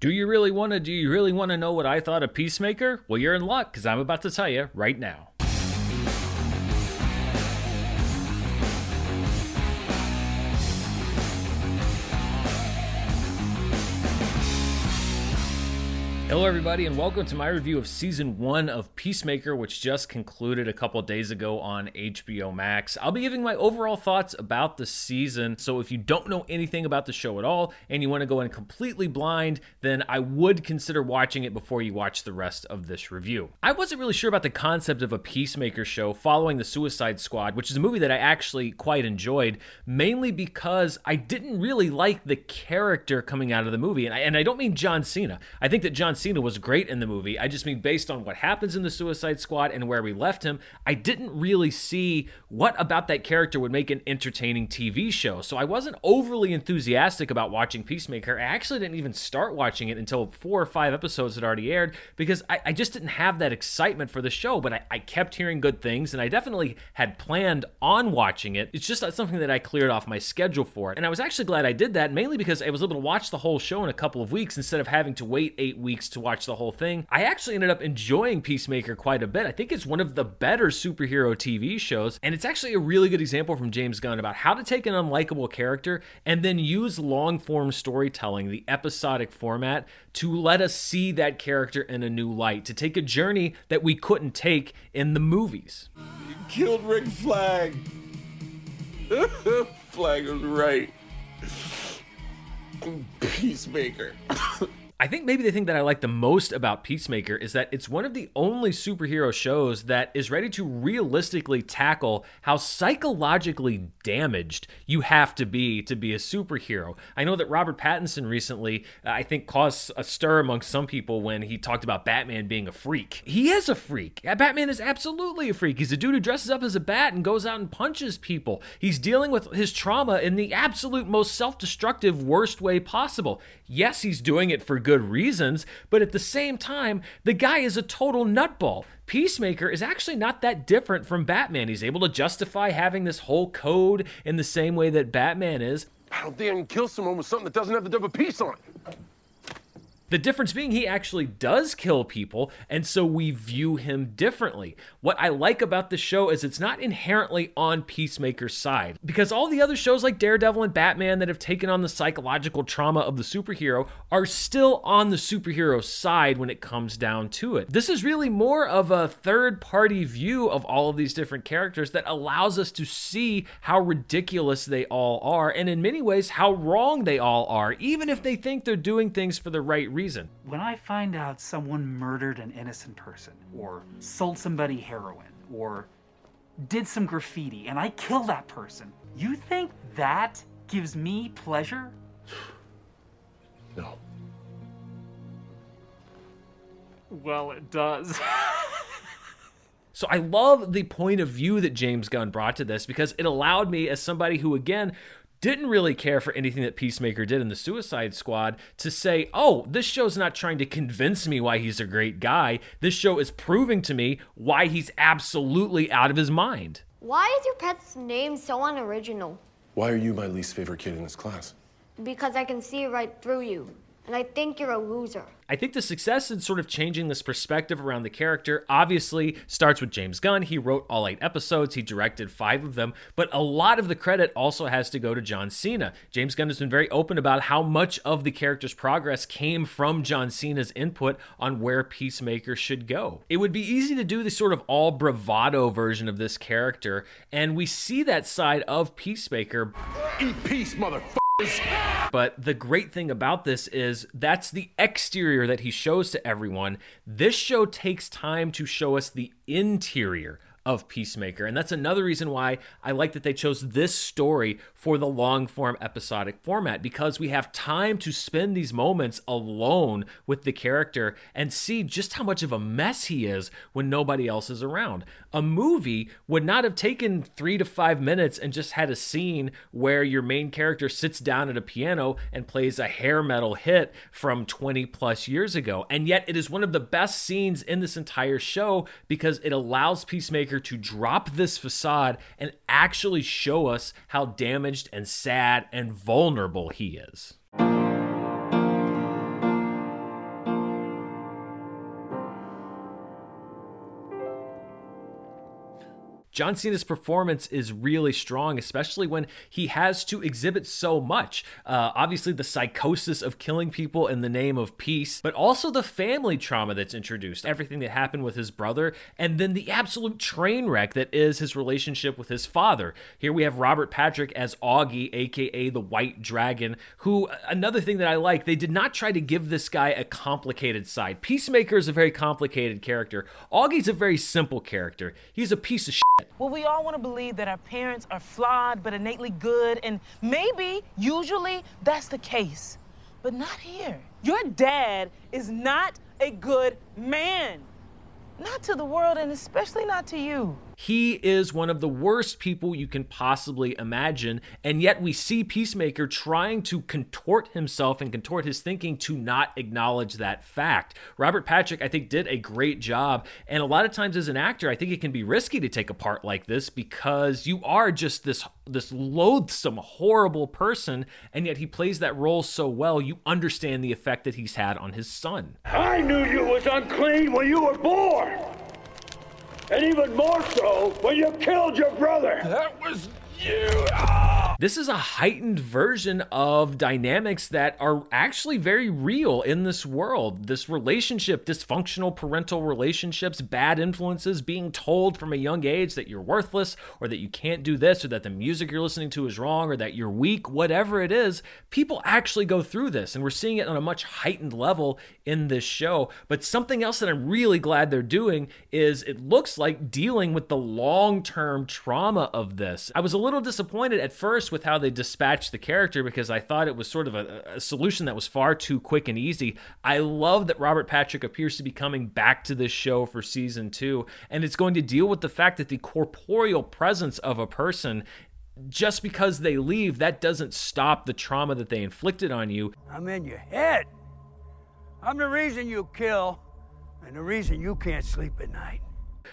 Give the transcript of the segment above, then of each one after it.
Do you really want to do you really want to know what I thought of Peacemaker? Well, you're in luck cuz I'm about to tell you right now. Hello, everybody, and welcome to my review of season one of Peacemaker, which just concluded a couple days ago on HBO Max. I'll be giving my overall thoughts about the season. So, if you don't know anything about the show at all and you want to go in completely blind, then I would consider watching it before you watch the rest of this review. I wasn't really sure about the concept of a Peacemaker show following the Suicide Squad, which is a movie that I actually quite enjoyed, mainly because I didn't really like the character coming out of the movie. And I, and I don't mean John Cena. I think that John Cena was great in the movie. I just mean based on what happens in the Suicide Squad and where we left him, I didn't really see what about that character would make an entertaining TV show. So I wasn't overly enthusiastic about watching Peacemaker. I actually didn't even start watching it until four or five episodes had already aired because I, I just didn't have that excitement for the show. But I, I kept hearing good things and I definitely had planned on watching it. It's just something that I cleared off my schedule for. it. And I was actually glad I did that, mainly because I was able to watch the whole show in a couple of weeks instead of having to wait eight weeks to watch the whole thing. I actually ended up enjoying Peacemaker quite a bit. I think it's one of the better superhero TV shows, and it's actually a really good example from James Gunn about how to take an unlikable character and then use long form storytelling, the episodic format, to let us see that character in a new light, to take a journey that we couldn't take in the movies. You killed Rick Flag. Flag was right. Peacemaker. I think maybe the thing that I like the most about Peacemaker is that it's one of the only superhero shows that is ready to realistically tackle how psychologically damaged you have to be to be a superhero. I know that Robert Pattinson recently, uh, I think, caused a stir among some people when he talked about Batman being a freak. He is a freak. Batman is absolutely a freak. He's a dude who dresses up as a bat and goes out and punches people. He's dealing with his trauma in the absolute most self destructive, worst way possible. Yes, he's doing it for good reasons, but at the same time, the guy is a total nutball. Peacemaker is actually not that different from Batman. He's able to justify having this whole code in the same way that Batman is. How dare you kill someone with something that doesn't have the double piece on it? The difference being he actually does kill people, and so we view him differently. What I like about the show is it's not inherently on Peacemaker's side, because all the other shows like Daredevil and Batman that have taken on the psychological trauma of the superhero are still on the superhero side when it comes down to it. This is really more of a third party view of all of these different characters that allows us to see how ridiculous they all are, and in many ways, how wrong they all are, even if they think they're doing things for the right reason. When I find out someone murdered an innocent person, or sold somebody heroin, or did some graffiti, and I kill that person, you think that gives me pleasure? No. Well, it does. So I love the point of view that James Gunn brought to this because it allowed me, as somebody who, again, didn't really care for anything that Peacemaker did in the Suicide Squad to say, oh, this show's not trying to convince me why he's a great guy. This show is proving to me why he's absolutely out of his mind. Why is your pet's name so unoriginal? Why are you my least favorite kid in this class? Because I can see right through you, and I think you're a loser. I think the success in sort of changing this perspective around the character obviously starts with James Gunn. He wrote all eight episodes, he directed five of them, but a lot of the credit also has to go to John Cena. James Gunn has been very open about how much of the character's progress came from John Cena's input on where Peacemaker should go. It would be easy to do the sort of all bravado version of this character, and we see that side of Peacemaker. Eat peace, motherfucker. But the great thing about this is that's the exterior that he shows to everyone. This show takes time to show us the interior of Peacemaker. And that's another reason why I like that they chose this story for the long form episodic format because we have time to spend these moments alone with the character and see just how much of a mess he is when nobody else is around. A movie would not have taken three to five minutes and just had a scene where your main character sits down at a piano and plays a hair metal hit from 20 plus years ago. And yet it is one of the best scenes in this entire show because it allows Peacemaker to drop this facade and actually show us how damaged and sad and vulnerable he is. John Cena's performance is really strong, especially when he has to exhibit so much. Uh, obviously, the psychosis of killing people in the name of peace, but also the family trauma that's introduced, everything that happened with his brother, and then the absolute train wreck that is his relationship with his father. Here we have Robert Patrick as Augie, aka the White Dragon, who, another thing that I like, they did not try to give this guy a complicated side. Peacemaker is a very complicated character. Augie's a very simple character. He's a piece of shit. Well, we all want to believe that our parents are flawed but innately good, and maybe, usually, that's the case. But not here. Your dad is not a good man. Not to the world, and especially not to you. He is one of the worst people you can possibly imagine, and yet we see Peacemaker trying to contort himself and contort his thinking to not acknowledge that fact. Robert Patrick, I think, did a great job, and a lot of times as an actor, I think it can be risky to take a part like this because you are just this this loathsome, horrible person, and yet he plays that role so well. You understand the effect that he's had on his son. I knew you was unclean when you were born. And even more so when you killed your brother. That was you. Ah! This is a heightened version of dynamics that are actually very real in this world. This relationship, dysfunctional parental relationships, bad influences, being told from a young age that you're worthless or that you can't do this or that the music you're listening to is wrong or that you're weak, whatever it is, people actually go through this. And we're seeing it on a much heightened level in this show. But something else that I'm really glad they're doing is it looks like dealing with the long term trauma of this. I was a little disappointed at first with how they dispatched the character because I thought it was sort of a, a, solution that was far too quick and easy. I love that Robert Patrick appears to be coming back to this show for season two, and it's going to deal with the fact that the corporeal presence of a person. Just because they leave, that doesn't stop the trauma that they inflicted on you. I'm in your head. I'm the reason you kill, and the reason you can't sleep at night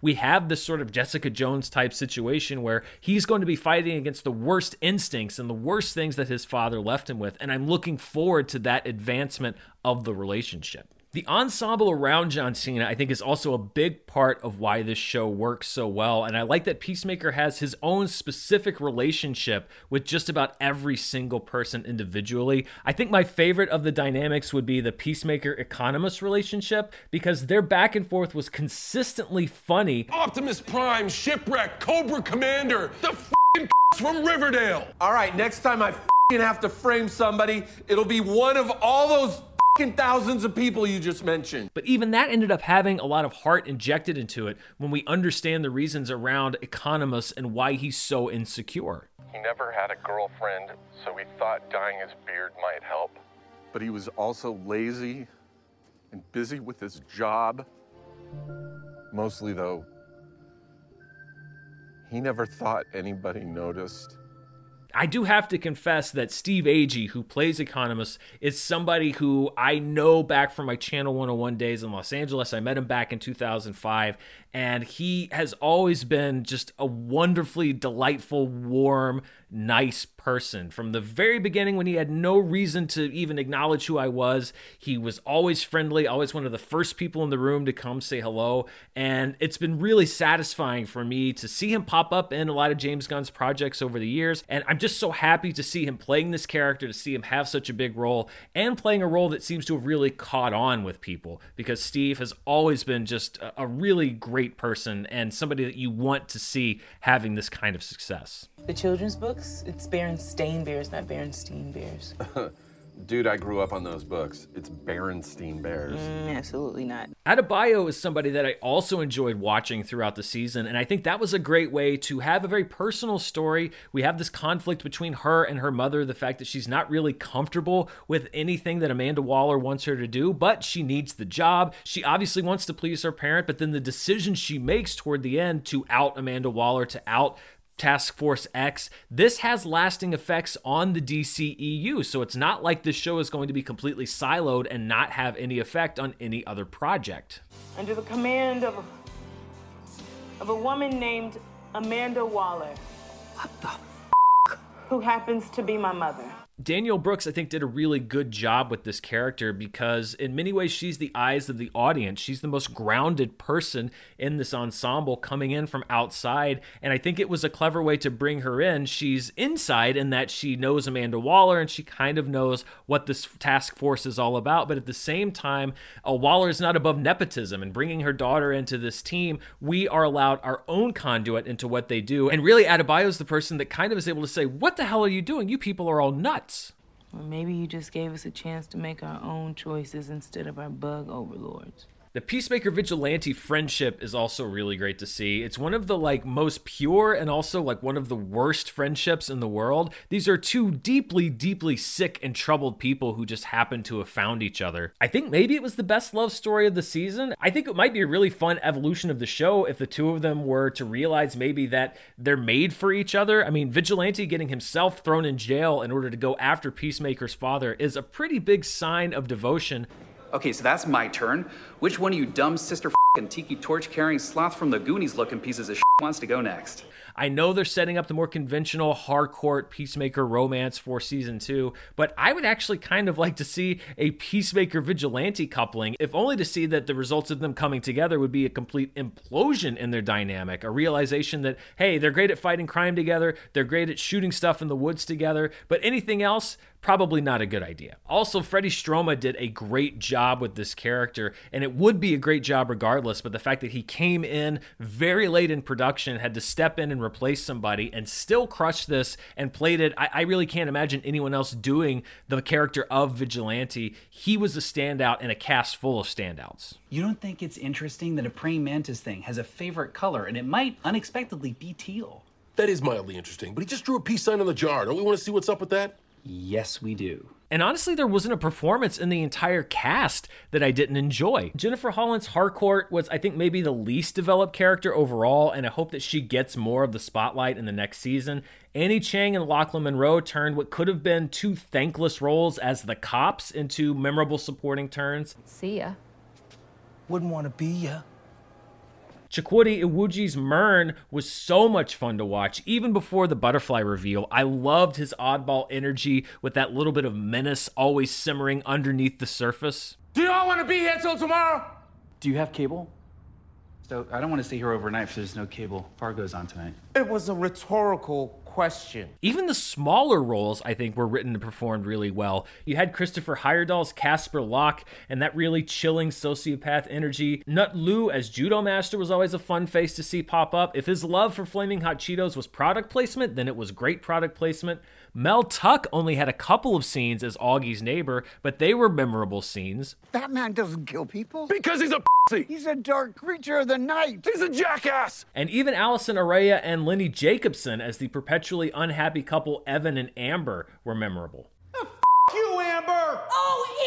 we have this sort of Jessica Jones type situation where he's going to be fighting against the worst instincts and the worst things that his father left him with. And I'm looking forward to that advancement of the relationship. The ensemble around John Cena, I think, is also a big part of why this show works so well. And I like that Peacemaker has his own specific relationship with just about every single person individually. I think my favorite of the dynamics would be the Peacemaker Economos relationship because their back and forth was consistently funny. Optimus Prime, Shipwreck, Cobra Commander, the from Riverdale. All right, next time I have to frame somebody, it'll be one of all those thousands of people you just mentioned. But even that ended up having a lot of heart injected into it when we understand the reasons around Economos and why he's so insecure. He never had a girlfriend, so we thought dyeing his beard might help. But he was also lazy and busy with his job. Mostly, though, he never thought anybody noticed. I do have to confess that Steve Agee, who plays Economos, is somebody who I know back from my Channel 101 days in Los Angeles. I met him back in 2005, and he has always been just a wonderfully delightful, warm, nice person. From the very beginning, when he had no reason to even acknowledge who I was, he was always friendly, always one of the first people in the room to come say hello. And it's been really satisfying for me to see him pop up in a lot of James Gunn's projects over the years. And I'm just so happy to see him playing this character, to see him have such a big role, and playing a role that seems to have really caught on with people because Steve has always been just a really great great person and somebody that you want to see having this kind of success. The children's books, it's Berenstain Bears, not Berenstein Bears. Dude, I grew up on those books. It's Berenstein Bears. Mm, absolutely not. Adebayo is somebody that I also enjoyed watching throughout the season, and I think that was a great way to have a very personal story. We have this conflict between her and her mother, the fact that she's not really comfortable with anything that Amanda Waller wants her to do, but she needs the job. She obviously wants to please her parent, but then the decision she makes toward the end to out Amanda Waller, to out Task Force X. This has lasting effects on the DCEU, so it's not like this show is going to be completely siloed and not have any effect on any other project. Under the command of a, of a woman named Amanda Waller. What the Who happens to be my mother. Danielle Brooks, I think, did a really good job with this character because, in many ways, she's the eyes of the audience. She's the most grounded person in this ensemble coming in from outside. And I think it was a clever way to bring her in. She's inside in that she knows Amanda Waller and she kind of knows what this task force is all about. But at the same time, Waller is not above nepotism and bringing her daughter into this team. We are allowed our own conduit into what they do. And really, Adebayo is the person that kind of is able to say, What the hell are you doing? You people are all nuts. Or maybe you just gave us a chance to make our own choices instead of our bug overlords. The Peacemaker Vigilante friendship is also really great to see. It's one of the like most pure and also like one of the worst friendships in the world. These are two deeply deeply sick and troubled people who just happen to have found each other. I think maybe it was the best love story of the season. I think it might be a really fun evolution of the show if the two of them were to realize maybe that they're made for each other. I mean, Vigilante getting himself thrown in jail in order to go after Peacemaker's father is a pretty big sign of devotion. Okay, so that's my turn. Which one of you dumb sister and tiki torch carrying sloth from the Goonies looking pieces of shit wants to go next? I know they're setting up the more conventional hardcore Peacemaker romance for season two, but I would actually kind of like to see a Peacemaker vigilante coupling, if only to see that the results of them coming together would be a complete implosion in their dynamic, a realization that, hey, they're great at fighting crime together, they're great at shooting stuff in the woods together, but anything else, probably not a good idea. Also, Freddie Stroma did a great job with this character, and it would be a great job regardless, but the fact that he came in very late in production, had to step in and replace somebody, and still crush this and played it, I, I really can't imagine anyone else doing the character of Vigilante. He was a standout in a cast full of standouts. You don't think it's interesting that a praying mantis thing has a favorite color and it might unexpectedly be teal? That is mildly interesting, but he just drew a peace sign on the jar. Don't we want to see what's up with that? Yes, we do. And honestly, there wasn't a performance in the entire cast that I didn't enjoy. Jennifer Holland's Harcourt was, I think, maybe the least developed character overall, and I hope that she gets more of the spotlight in the next season. Annie Chang and Lochlyn Munro turned what could have been two thankless roles as the cops into memorable supporting turns. See ya. Wouldn't want to be ya. Chukwudi Iwuji's Murn was so much fun to watch, even before the butterfly reveal. I loved his oddball energy with that little bit of menace always simmering underneath the surface. Do y'all want to be here till tomorrow? Do you have cable? So I don't want to stay here overnight if there's no cable. Fargo's on tonight. It was a rhetorical question. Even the smaller roles, I think, were written and performed really well. You had Christopher Heyerdahl's Casper Locke and that really chilling sociopath energy. Nhut Le as Judo Master was always a fun face to see pop up. If his love for Flaming Hot Cheetos was product placement, then it was great product placement. Mel Tuck only had a couple of scenes as Augie's neighbor, but they were memorable scenes. That man doesn't kill people. Because he's a pussy. He's a dark creature of the night. He's a jackass. And even Allison Araya and Lenny Jacobson as the perpetually unhappy couple Evan and Amber were memorable. Oh, you, Amber! Oh, eat me, Evan!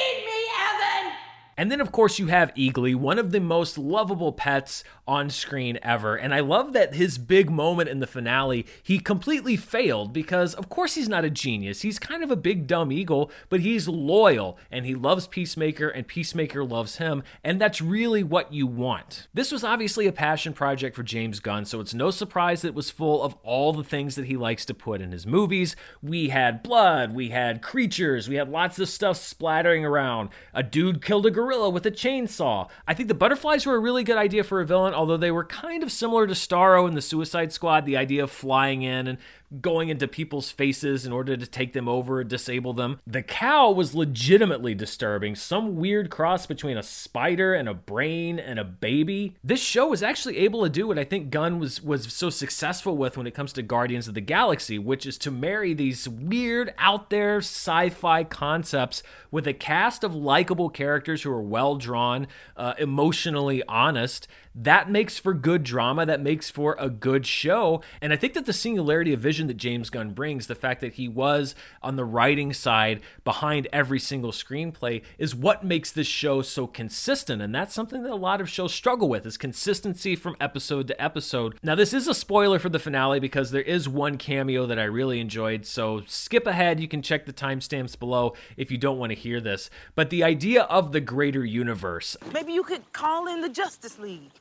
And then, of course, you have Eagly, one of the most lovable pets on screen ever. And I love that his big moment in the finale, he completely failed because, of course, he's not a genius. He's kind of a big, dumb eagle, but he's loyal and he loves Peacemaker and Peacemaker loves him. And that's really what you want. This was obviously a passion project for James Gunn, so it's no surprise that it was full of all the things that he likes to put in his movies. We had blood, we had creatures, we had lots of stuff splattering around. A dude killed a gorilla with a chainsaw. I think the butterflies were a really good idea for a villain, although they were kind of similar to Starro in the Suicide Squad, the idea of flying in and going into people's faces in order to take them over, disable them. The cow was legitimately disturbing, some weird cross between a spider and a brain and a baby. This show was actually able to do what I think Gunn was was so successful with when it comes to Guardians of the Galaxy, which is to marry these weird out there sci-fi concepts with a cast of likable characters who are well drawn, uh, emotionally honest. That makes for good drama. That makes for a good show. And I think that the singularity of vision that James Gunn brings, the fact that he was on the writing side behind every single screenplay, is what makes this show so consistent. And that's something that a lot of shows struggle with is consistency from episode to episode. Now, this is a spoiler for the finale because there is one cameo that I really enjoyed. So skip ahead. You can check the timestamps below if you don't want to hear this. But the idea of the greater universe, Maybe you could call in the Justice League.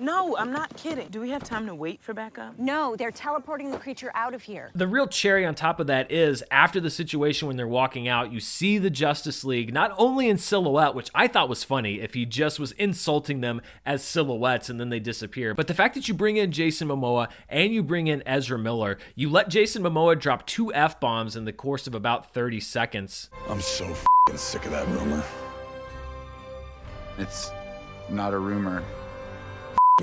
No, I'm not kidding. Do we have time to wait for backup? No, they're teleporting the creature out of here. The real cherry on top of that is after the situation when they're walking out, you see the Justice League not only in silhouette, which I thought was funny if he just was insulting them as silhouettes and then they disappear, but the fact that you bring in Jason Momoa and you bring in Ezra Miller, you let Jason Momoa drop two F bombs in the course of about 30 seconds. I'm so sick of that rumor. It's not a rumor.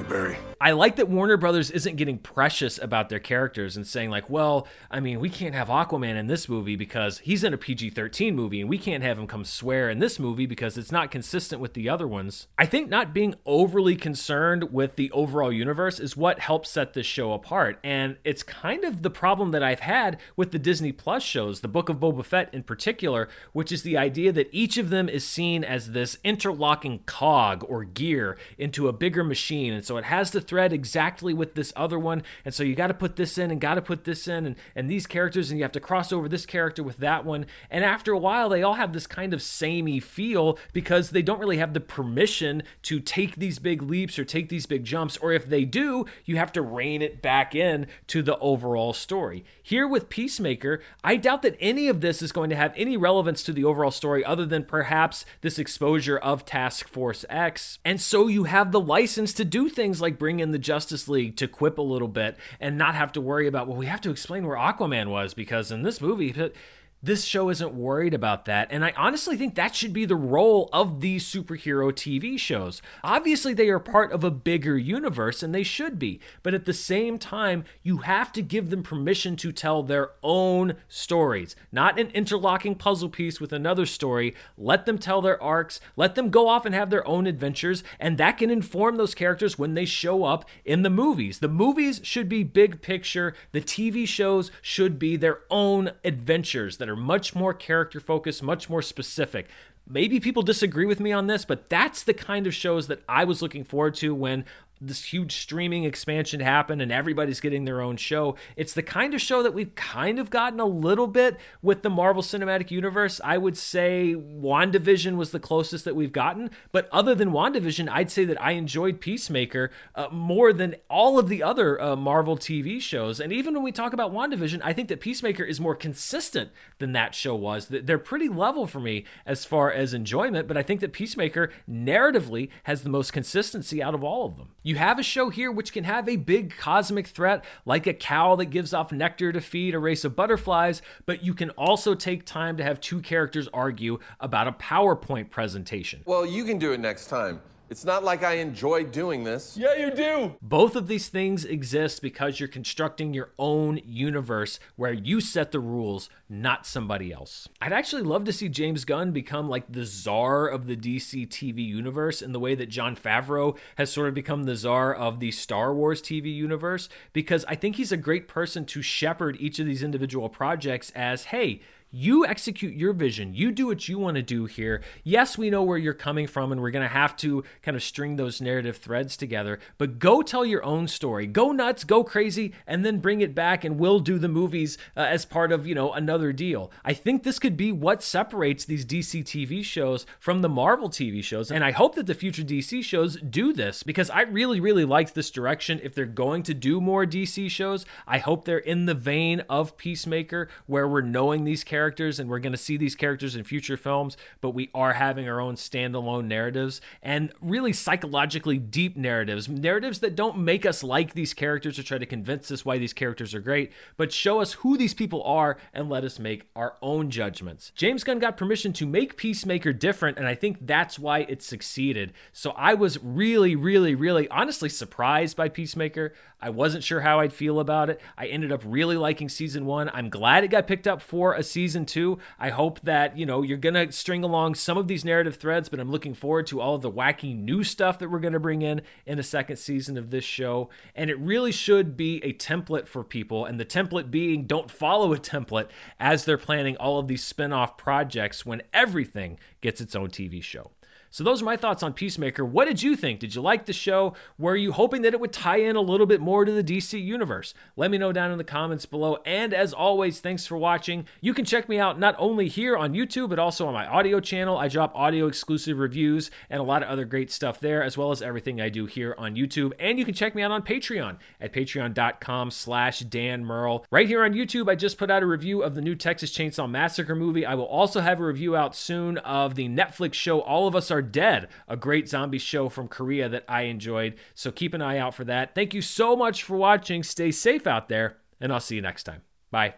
Barry. I like that Warner Brothers isn't getting precious about their characters and saying, like, well, I mean, we can't have Aquaman in this movie because he's in a PG 13 movie, and we can't have him come swear in this movie because it's not consistent with the other ones. I think not being overly concerned with the overall universe is what helps set this show apart. And it's kind of the problem that I've had with the Disney Plus shows, the Book of Boba Fett in particular, which is the idea that each of them is seen as this interlocking cog or gear into a bigger machine. And so it has to thread exactly with this other one. And so you got to put this in and got to put this in and, and these characters, and you have to cross over this character with that one. And after a while, they all have this kind of samey feel because they don't really have the permission to take these big leaps or take these big jumps. Or if they do, you have to rein it back in to the overall story. Here with Peacemaker, I doubt that any of this is going to have any relevance to the overall story other than perhaps this exposure of Task Force X. And so you have the license to do things like bring in the Justice League to quip a little bit and not have to worry about, well, we have to explain where Aquaman was because in this movie, this show isn't worried about that. And I honestly think that should be the role of these superhero TV shows. Obviously, they are part of a bigger universe and they should be. But at the same time, you have to give them permission to tell their own stories, not an interlocking puzzle piece with another story. Let them tell their arcs, let them go off and have their own adventures, and that can inform those characters when they show up in the movies. The movies should be big picture, the TV shows should be their own adventures that are much more character focused, much more specific. Maybe people disagree with me on this, but that's the kind of shows that I was looking forward to when this huge streaming expansion happened and everybody's getting their own show. It's the kind of show that we've kind of gotten a little bit with the Marvel Cinematic Universe. I would say WandaVision was the closest that we've gotten, but other than WandaVision, I'd say that I enjoyed Peacemaker uh, more than all of the other uh, Marvel TV shows. And even when we talk about WandaVision, I think that Peacemaker is more consistent than that show was. They're pretty level for me as far as enjoyment, but I think that Peacemaker narratively has the most consistency out of all of them. You have a show here which can have a big cosmic threat, like a cow that gives off nectar to feed a race of butterflies, but you can also take time to have two characters argue about a PowerPoint presentation. Well, you can do it next time. It's not like I enjoy doing this. Yeah, you do. Both of these things exist because you're constructing your own universe where you set the rules, not somebody else. I'd actually love to see James Gunn become like the czar of the DC TV universe in the way that Jon Favreau has sort of become the czar of the Star Wars TV universe because I think he's a great person to shepherd each of these individual projects as, hey, you execute your vision. You do what you want to do here. Yes, we know where you're coming from, and we're going to have to kind of string those narrative threads together. But go tell your own story. Go nuts, go crazy, and then bring it back, and we'll do the movies uh, as part of you know another deal. I think this could be what separates these DC TV shows from the Marvel TV shows, and I hope that the future DC shows do this because I really, really like this direction. If they're going to do more DC shows, I hope they're in the vein of Peacemaker, where we're knowing these characters characters and we're going to see these characters in future films, but we are having our own standalone narratives and really psychologically deep narratives. Narratives that don't make us like these characters or try to convince us why these characters are great, but show us who these people are and let us make our own judgments. James Gunn got permission to make Peacemaker different, and I think that's why it succeeded. So I was really, really, really honestly surprised by Peacemaker. I wasn't sure how I'd feel about it. I ended up really liking season one. I'm glad it got picked up for a season two. I hope that, you know, you're going to string along some of these narrative threads, but I'm looking forward to all of the wacky new stuff that we're going to bring in in the second season of this show. And it really should be a template for people. And the template being don't follow a template as they're planning all of these spin off projects when everything gets its own TV show. So those are my thoughts on Peacemaker. What did you think? Did you like the show? Were you hoping that it would tie in a little bit more to the DC universe? Let me know down in the comments below. And as always, thanks for watching. You can check me out not only here on YouTube, but also on my audio channel. I drop audio exclusive reviews and a lot of other great stuff there, as well as everything I do here on YouTube. And you can check me out on Patreon at patreon.com slash Dan Murrell. Right here on YouTube, I just put out a review of the new Texas Chainsaw Massacre movie. I will also have a review out soon of the Netflix show All of Us Are Dead, a great zombie show from Korea that I enjoyed. So keep an eye out for that. Thank you so much for watching. Stay safe out there, and I'll see you next time. Bye.